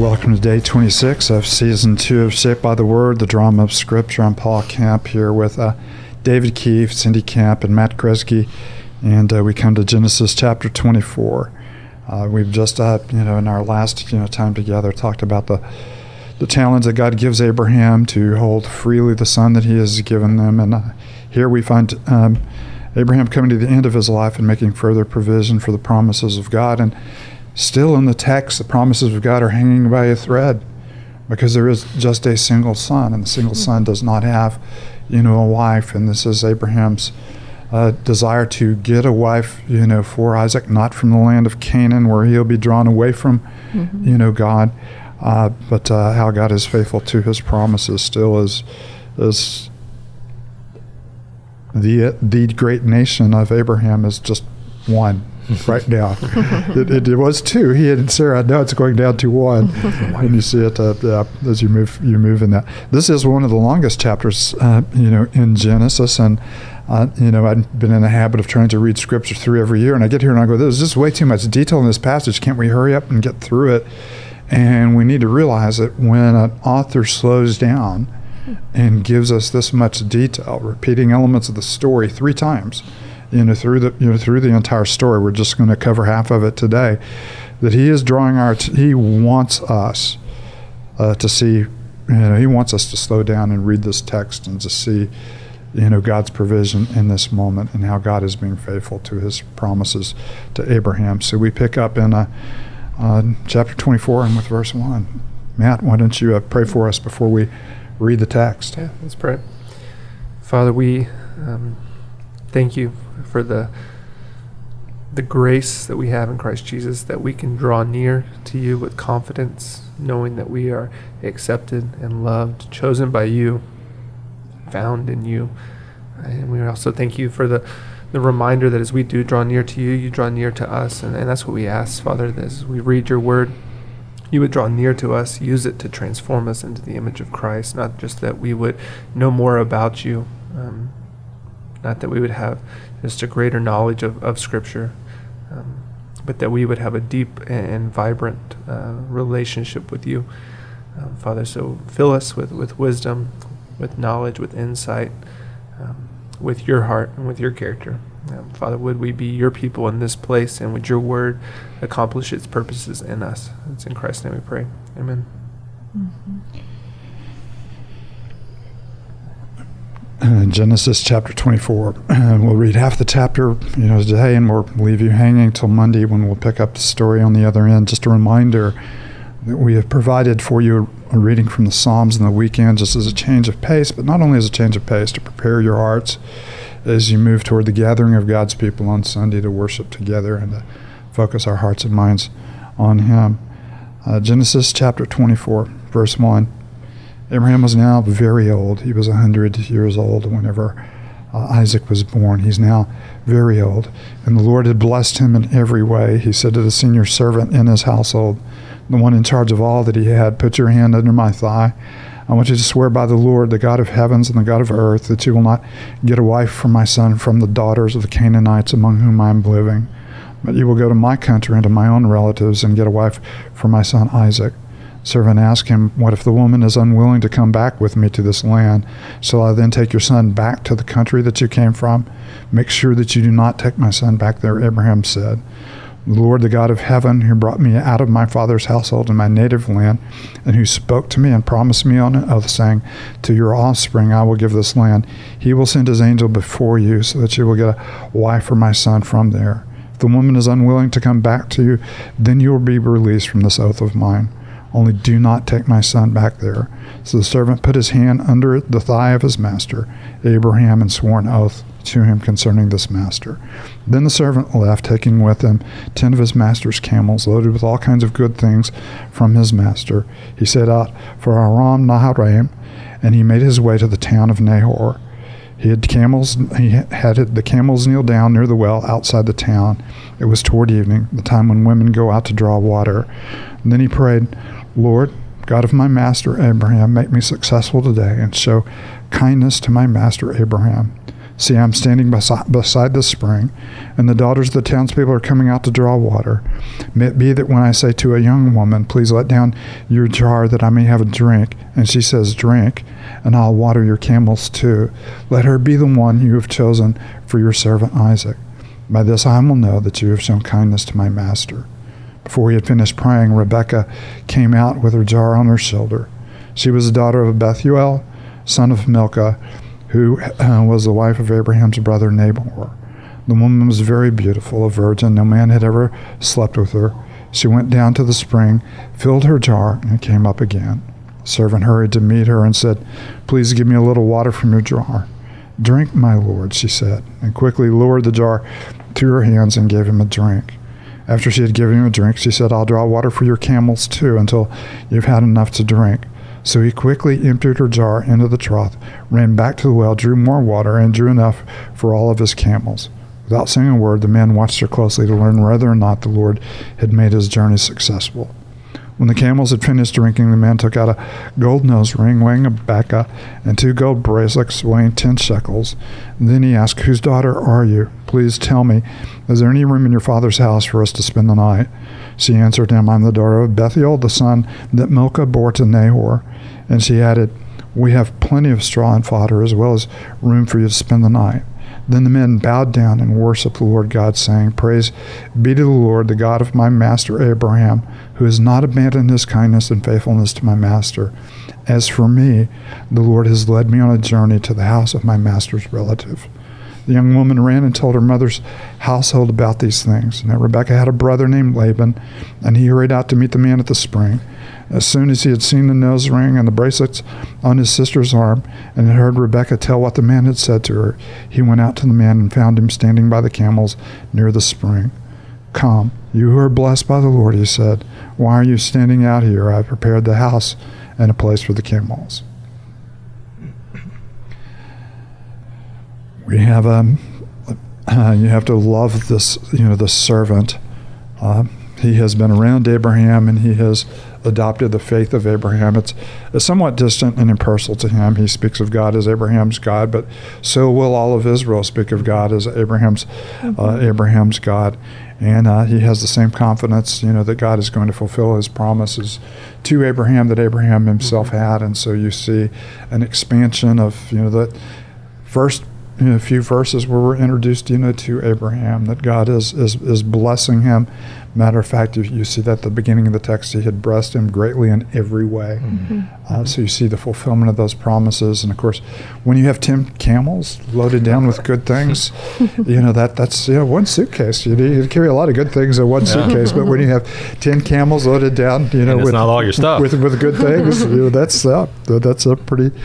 welcome to day 26 of season two of Shaped by the Word, the drama of Scripture. I'm Paul Camp here with uh, David Keefe, Cindy Camp, and Matt Kresge, and uh, we come to Genesis chapter 24. Uh, we've just, uh, you know, in our last, you know, time together, talked about the the challenge that God gives Abraham to hold freely the son that He has given them, and uh, here we find um, Abraham coming to the end of his life and making further provision for the promises of God, and Still in the text, the promises of God are hanging by a thread because there is just a single son, and the single hmm. son does not have, you know, a wife. And this is Abraham's uh, desire to get a wife, you know, for Isaac, not from the land of Canaan where he'll be drawn away from, mm-hmm. you know, God, uh, but uh, how God is faithful to His promises. Still is is the the great nation of Abraham is just one right now. it, it, it, was two. He and Sarah. Now it's going down to one, and you see it uh, as you move you move in that. This is one of the longest chapters, uh, you know, in Genesis, and uh, you know, I've been in the habit of trying to read scripture through every year, and I get here and I go, "There's just way too much detail in this passage. Can't we hurry up and get through it?" And we need to realize that when an author slows down and gives us this much detail, repeating elements of the story three times you know through the you know through the entire story. We're just going to cover half of it today. That he is drawing our t- he wants us uh, to see you know he wants us to slow down and read this text and to see you know God's provision in this moment and how God is being faithful to His promises to Abraham. So we pick up in uh, uh, chapter 24 and with verse one. Matt, why don't you uh, pray for us before we read the text? Yeah, let's pray. Father, we um, thank you for the the grace that we have in Christ Jesus that we can draw near to you with confidence, knowing that we are accepted and loved, chosen by you, found in you. And we also thank you for the, the reminder that as we do draw near to you, you draw near to us. And, and that's what we ask, Father, that as we read your word, you would draw near to us, use it to transform us into the image of Christ, not just that we would know more about you, um, not that we would have just a greater knowledge of, of Scripture, um, but that we would have a deep and vibrant uh, relationship with you, um, Father. So fill us with, with wisdom, with knowledge, with insight, um, with your heart and with your character. Um, Father, would we be your people in this place and would your word accomplish its purposes in us? It's in Christ's name we pray. Amen. Mm-hmm. Genesis chapter 24. And we'll read half the chapter, you know, today, and we'll leave you hanging till Monday when we'll pick up the story on the other end. Just a reminder that we have provided for you a reading from the Psalms in the weekend, just as a change of pace, but not only as a change of pace, to prepare your hearts as you move toward the gathering of God's people on Sunday to worship together and to focus our hearts and minds on Him. Uh, Genesis chapter 24, verse 1. Abraham was now very old. He was 100 years old whenever uh, Isaac was born. He's now very old. And the Lord had blessed him in every way. He said to the senior servant in his household, the one in charge of all that he had, Put your hand under my thigh. I want you to swear by the Lord, the God of heavens and the God of earth, that you will not get a wife for my son from the daughters of the Canaanites among whom I am living, but you will go to my country and to my own relatives and get a wife for my son Isaac. Servant asked him, What if the woman is unwilling to come back with me to this land? Shall I then take your son back to the country that you came from? Make sure that you do not take my son back there, Abraham said. The Lord, the God of heaven, who brought me out of my father's household and my native land, and who spoke to me and promised me on an oath, saying, To your offspring I will give this land, he will send his angel before you, so that you will get a wife for my son from there. If the woman is unwilling to come back to you, then you will be released from this oath of mine. Only do not take my son back there. So the servant put his hand under the thigh of his master, Abraham, and swore an oath to him concerning this master. Then the servant left, taking with him ten of his master's camels, loaded with all kinds of good things from his master. He set out for Aram Naharaim, and he made his way to the town of Nahor. He had camels. He had the camels kneel down near the well outside the town. It was toward evening, the time when women go out to draw water. And then he prayed, Lord, God of my master Abraham, make me successful today and show kindness to my master Abraham. See, I'm standing besi- beside the spring, and the daughters of the townspeople are coming out to draw water. May it be that when I say to a young woman, Please let down your jar that I may have a drink, and she says, Drink, and I'll water your camels too, let her be the one you have chosen for your servant Isaac. By this I will know that you have shown kindness to my master. Before he had finished praying, Rebecca came out with her jar on her shoulder. She was the daughter of Bethuel, son of Milcah who uh, was the wife of Abraham's brother Nahor. The woman was very beautiful, a virgin. No man had ever slept with her. She went down to the spring, filled her jar, and came up again. The servant hurried to meet her and said, Please give me a little water from your jar. Drink, my lord, she said, and quickly lowered the jar to her hands and gave him a drink. After she had given him a drink, she said, I'll draw water for your camels too until you've had enough to drink. So he quickly emptied her jar into the trough, ran back to the well, drew more water, and drew enough for all of his camels. Without saying a word, the man watched her closely to learn whether or not the Lord had made his journey successful. When the camels had finished drinking, the man took out a gold nose ring weighing a beka and two gold bracelets weighing ten shekels. And then he asked, Whose daughter are you? Please tell me, is there any room in your father's house for us to spend the night? She answered him, I'm the daughter of Bethuel, the son that Milcah bore to Nahor. And she added, We have plenty of straw and fodder, as well as room for you to spend the night. Then the men bowed down and worshiped the Lord God, saying, Praise be to the Lord, the God of my master Abraham, who has not abandoned his kindness and faithfulness to my master. As for me, the Lord has led me on a journey to the house of my master's relative. The young woman ran and told her mother's household about these things. Now Rebekah had a brother named Laban, and he hurried out to meet the man at the spring. As soon as he had seen the nose ring and the bracelets on his sister's arm, and had heard Rebekah tell what the man had said to her, he went out to the man and found him standing by the camels near the spring. Come, you who are blessed by the Lord, he said. Why are you standing out here? I have prepared the house and a place for the camels. we have um, uh, you have to love this you know the servant uh, he has been around Abraham and he has adopted the faith of Abraham. It's, it's, somewhat distant and impersonal to him. He speaks of God as Abraham's God, but so will all of Israel speak of God as Abraham's uh, mm-hmm. uh, Abraham's God. And uh, he has the same confidence, you know, that God is going to fulfill His promises to Abraham that Abraham himself mm-hmm. had. And so you see an expansion of, you know, the first you know, a few verses where we're introduced, you know, to Abraham that God is is, is blessing him Matter of fact, you, you, see that at the beginning of the text, he had blessed him greatly in every way. Mm-hmm. Uh, so you see the fulfillment of those promises. And of course, when you have 10 camels loaded down with good things, you know, that that's, you know, one suitcase. You, carry a lot of good things in one yeah. suitcase, but when you have 10 camels loaded down, you know, with, not all your stuff. With, with good things, you know, that's, uh, that's a pretty,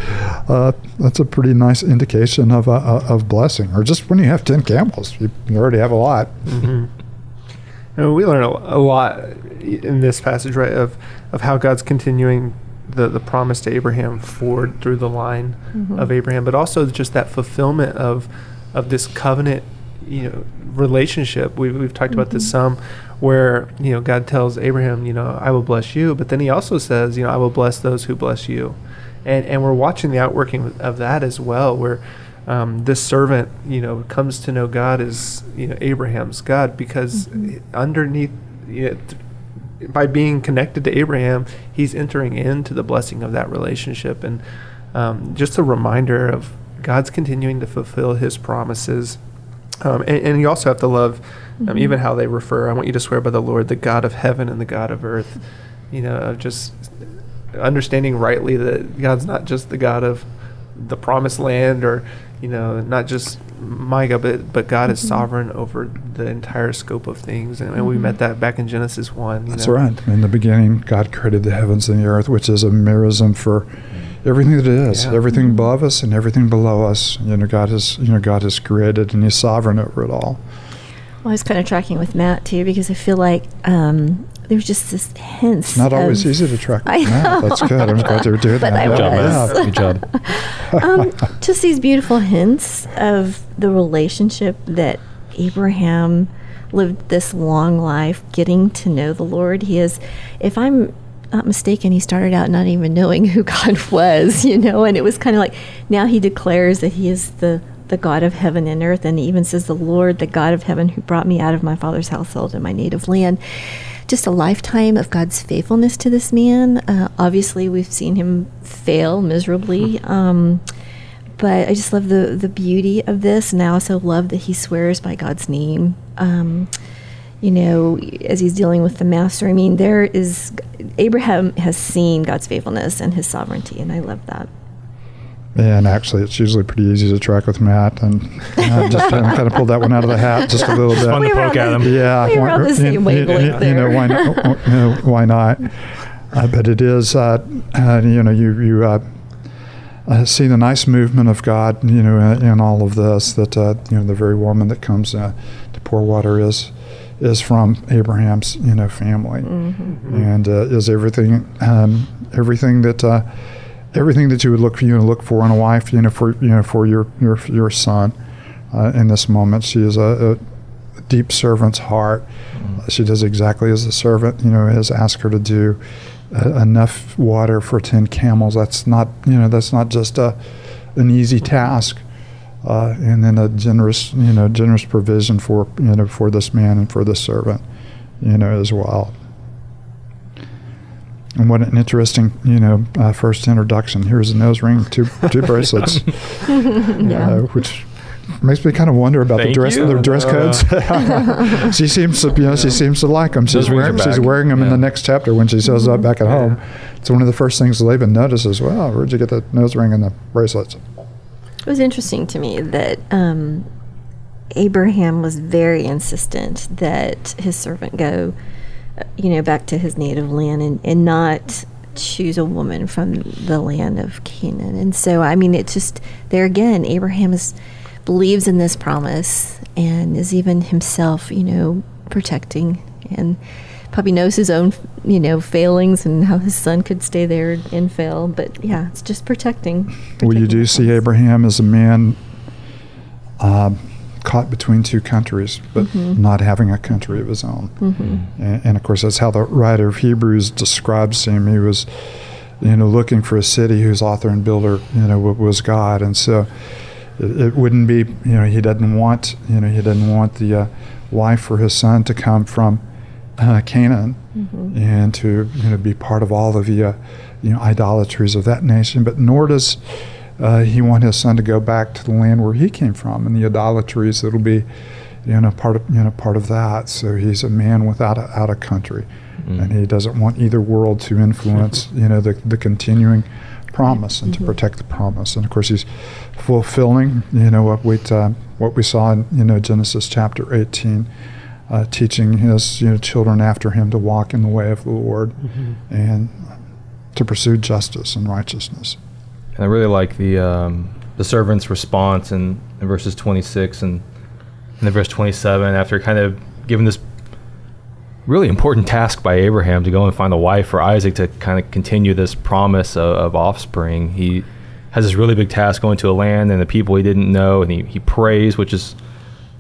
uh, that's a pretty nice indication of, uh, of blessing. Or just when you have 10 camels, you, you already have a lot. Mm-hmm. And we learn a, a, lot in this passage, right, of, of how God's continuing the, the promise to Abraham forward through the line mm-hmm. of Abraham, but also just that fulfillment of of this covenant, you know, relationship. We've, we've talked mm-hmm. about this mm-hmm. some, where you know God tells Abraham, you know, I will bless you, but then He also says, you know, I will bless those who bless you, and and we're watching the outworking of that as well, where um, this servant, you know, comes to know God as you know Abraham's God because mm-hmm. underneath, you know, th- by being connected to Abraham, he's entering into the blessing of that relationship, and um, just a reminder of God's continuing to fulfill His promises. Um, and, and, you also have to love um, mm-hmm. even how they refer. I want you to swear by the Lord, the God of heaven and the God of earth. You know, just understanding rightly that God's not just the God of the promised land or you know, not just my God, but but God mm-hmm. is sovereign over the entire scope of things, and, and we met mm-hmm. that back in Genesis one. That's know? right. In the beginning, God created the heavens and the earth, which is a merism for everything that is, yeah. everything above us and everything below us. You know, God has you know God has created, and He's sovereign over it all. Well, I was kind of tracking with Matt too because I feel like um, there's just this hints. Not always of, easy to track. I know. That's good. I'm glad you're doing but that. I Good job. Good job. um, just these beautiful hints of the relationship that Abraham lived this long life, getting to know the Lord. He is, if I'm not mistaken, he started out not even knowing who God was, you know, and it was kind of like now he declares that he is the the God of heaven and earth, and he even says, the Lord, the God of heaven, who brought me out of my father's household and my native land. Just a lifetime of God's faithfulness to this man. Uh, obviously, we've seen him fail miserably. Um, but I just love the the beauty of this, and I also love that he swears by God's name. Um, you know, as he's dealing with the master. I mean, there is Abraham has seen God's faithfulness and His sovereignty, and I love that. And actually, it's usually pretty easy to track with Matt, and uh, just kind of, kind of pulled that one out of the hat just a little bit. fun to poke at him. Yeah, we were on the same wavelength you, you, know why not? You know, why not? Uh, but it is, uh, uh, you know, you you uh, uh, see the nice movement of God, you know, in, in all of this. That uh, you know, the very woman that comes to pour water is is from Abraham's you know family, mm-hmm. and uh, is everything um, everything that uh, everything that you would look for you know, look for in a wife you know for you know for your your your son uh, in this moment. She is a, a deep servant's heart. Mm-hmm. She does exactly as the servant you know has asked her to do. Uh, enough water for ten camels. That's not you know that's not just a an easy task uh, and then a generous, you know, generous provision for you know for this man and for this servant, you know, as well. And what an interesting, you know, uh, first introduction. Here's a nose ring, two two bracelets, yeah. uh, which makes me kind of wonder about Thank the dress you. the dress codes. she seems to, you know, she seems to like them. She's wearing she's wearing them yeah. in the next chapter when she shows up back at home. It's one of the first things Laban notices. Well, where'd you get the nose ring and the bracelets? It was interesting to me that um, Abraham was very insistent that his servant go, uh, you know, back to his native land and, and not choose a woman from the land of Canaan. And so, I mean, it's just there again, Abraham is believes in this promise and is even himself, you know, protecting and probably knows his own, you know, failings and how his son could stay there and fail. But yeah, it's just protecting. protecting well, you do see Abraham as a man uh, caught between two countries, but mm-hmm. not having a country of his own. Mm-hmm. And, and, of course, that's how the writer of Hebrews describes him. He was, you know, looking for a city whose author and builder, you know, was God, and so. It, it wouldn't be, you know, he doesn't want, you know, he doesn't want the uh, wife for his son to come from uh, Canaan mm-hmm. and to you know be part of all of the uh, you know idolatries of that nation. But nor does uh, he want his son to go back to the land where he came from and the idolatries that'll be you know part of you know part of that. So he's a man without a, out a country, mm-hmm. and he doesn't want either world to influence you know the the continuing promise and mm-hmm. to protect the promise. And of course, he's fulfilling you know what we uh, what we saw in you know Genesis chapter eighteen uh, teaching his you know, children after him to walk in the way of the Lord mm-hmm. and to pursue justice and righteousness. And I really like the um, the servant's response in, in verses 26 and in the verse 27 after kind of given this really important task by Abraham to go and find a wife for Isaac to kind of continue this promise of, of offspring. He has this really big task going to a land and the people he didn't know, and he, he prays, which is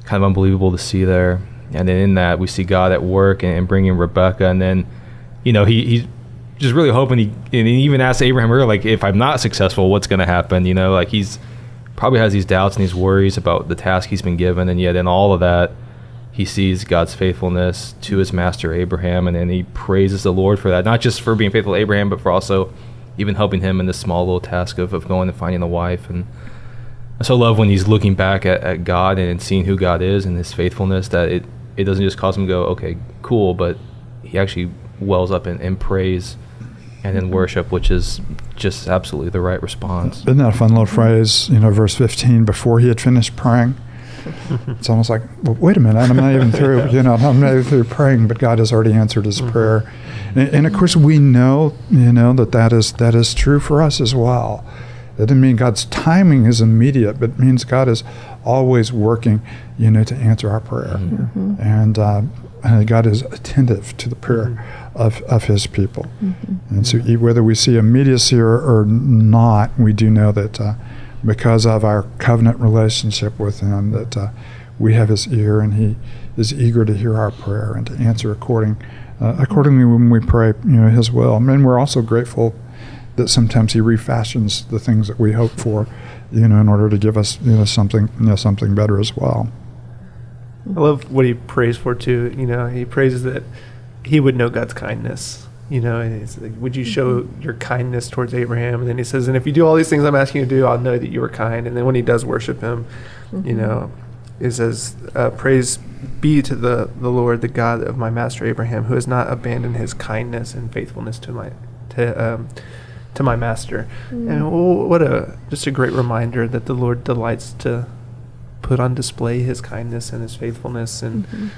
kind of unbelievable to see there and then in that we see God at work and, and bringing Rebecca, and then you know he he's just really hoping he and he even asked Abraham earlier, like if I'm not successful, what's going to happen? You know, like he's probably has these doubts and these worries about the task he's been given, and yet in all of that, he sees God's faithfulness to his master Abraham, and then he praises the Lord for that, not just for being faithful to Abraham, but for also even helping him in this small little task of, of going and finding a wife and I so love when he's looking back at, at God and seeing who God is and his faithfulness that it it doesn't just cause him to go, okay, cool, but he actually wells up in, in praise and in worship, which is just absolutely the right response. Isn't that a fun little phrase? You know, verse 15, before he had finished praying, it's almost like, well, wait a minute, I'm not even through, you know, I'm not even through praying, but God has already answered his mm-hmm. prayer. And, and, of course, we know, you know, that that is, that is true for us as well. That doesn't mean God's timing is immediate, but it means God is always working, you know, to answer our prayer. Mm-hmm. And uh, God is attentive to the prayer mm-hmm. of, of His people. Mm-hmm. And so, whether we see immediacy or, or not, we do know that uh, because of our covenant relationship with Him, that uh, we have His ear and He is eager to hear our prayer and to answer according uh, accordingly when we pray, you know, His will. And we're also grateful that sometimes He refashions the things that we hope for, you know, in order to give us, you know, something, you know, something better as well. I love what he prays for too. You know, he praises that he would know God's kindness. You know, and it's like, would you show your kindness towards Abraham? And then he says, and if you do all these things I'm asking you to do, I'll know that you were kind. And then when he does worship him, you know, it says, uh, praise be to the, the Lord, the God of my master Abraham, who has not abandoned his kindness and faithfulness to my to um, to my master. And wh- what a just a great reminder that the Lord delights to put on display His kindness and His faithfulness. And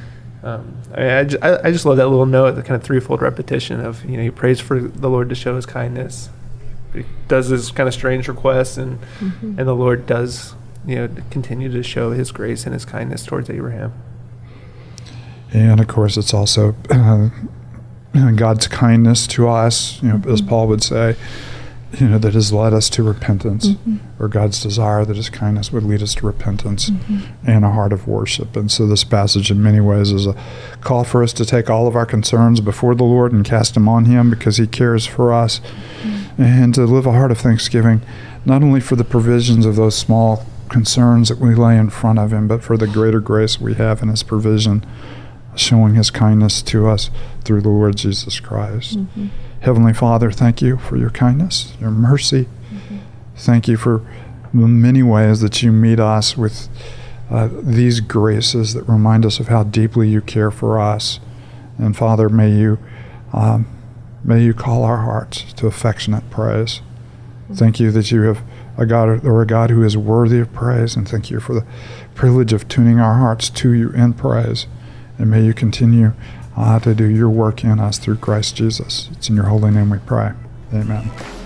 um, I, I, ju- I, I just love that little note, the kind of threefold repetition of you know he prays for the Lord to show His kindness, he does this kind of strange request, and and the Lord does you know continue to show His grace and His kindness towards Abraham. And of course, it's also uh, God's kindness to us, you know, as Paul would say, you know, that has led us to repentance, mm-hmm. or God's desire that His kindness would lead us to repentance mm-hmm. and a heart of worship. And so, this passage, in many ways, is a call for us to take all of our concerns before the Lord and cast them on Him because He cares for us, mm-hmm. and to live a heart of thanksgiving, not only for the provisions of those small concerns that we lay in front of Him, but for the greater grace we have in His provision showing his kindness to us through the Lord Jesus Christ. Heavenly Father, thank you for your kindness, your mercy. Thank you for the many ways that you meet us with uh, these graces that remind us of how deeply you care for us. And Father, may you um, may you call our hearts to affectionate praise. Thank you that you have a God or a God who is worthy of praise, and thank you for the privilege of tuning our hearts to you in praise. And may you continue uh, to do your work in us through Christ Jesus. It's in your holy name we pray. Amen.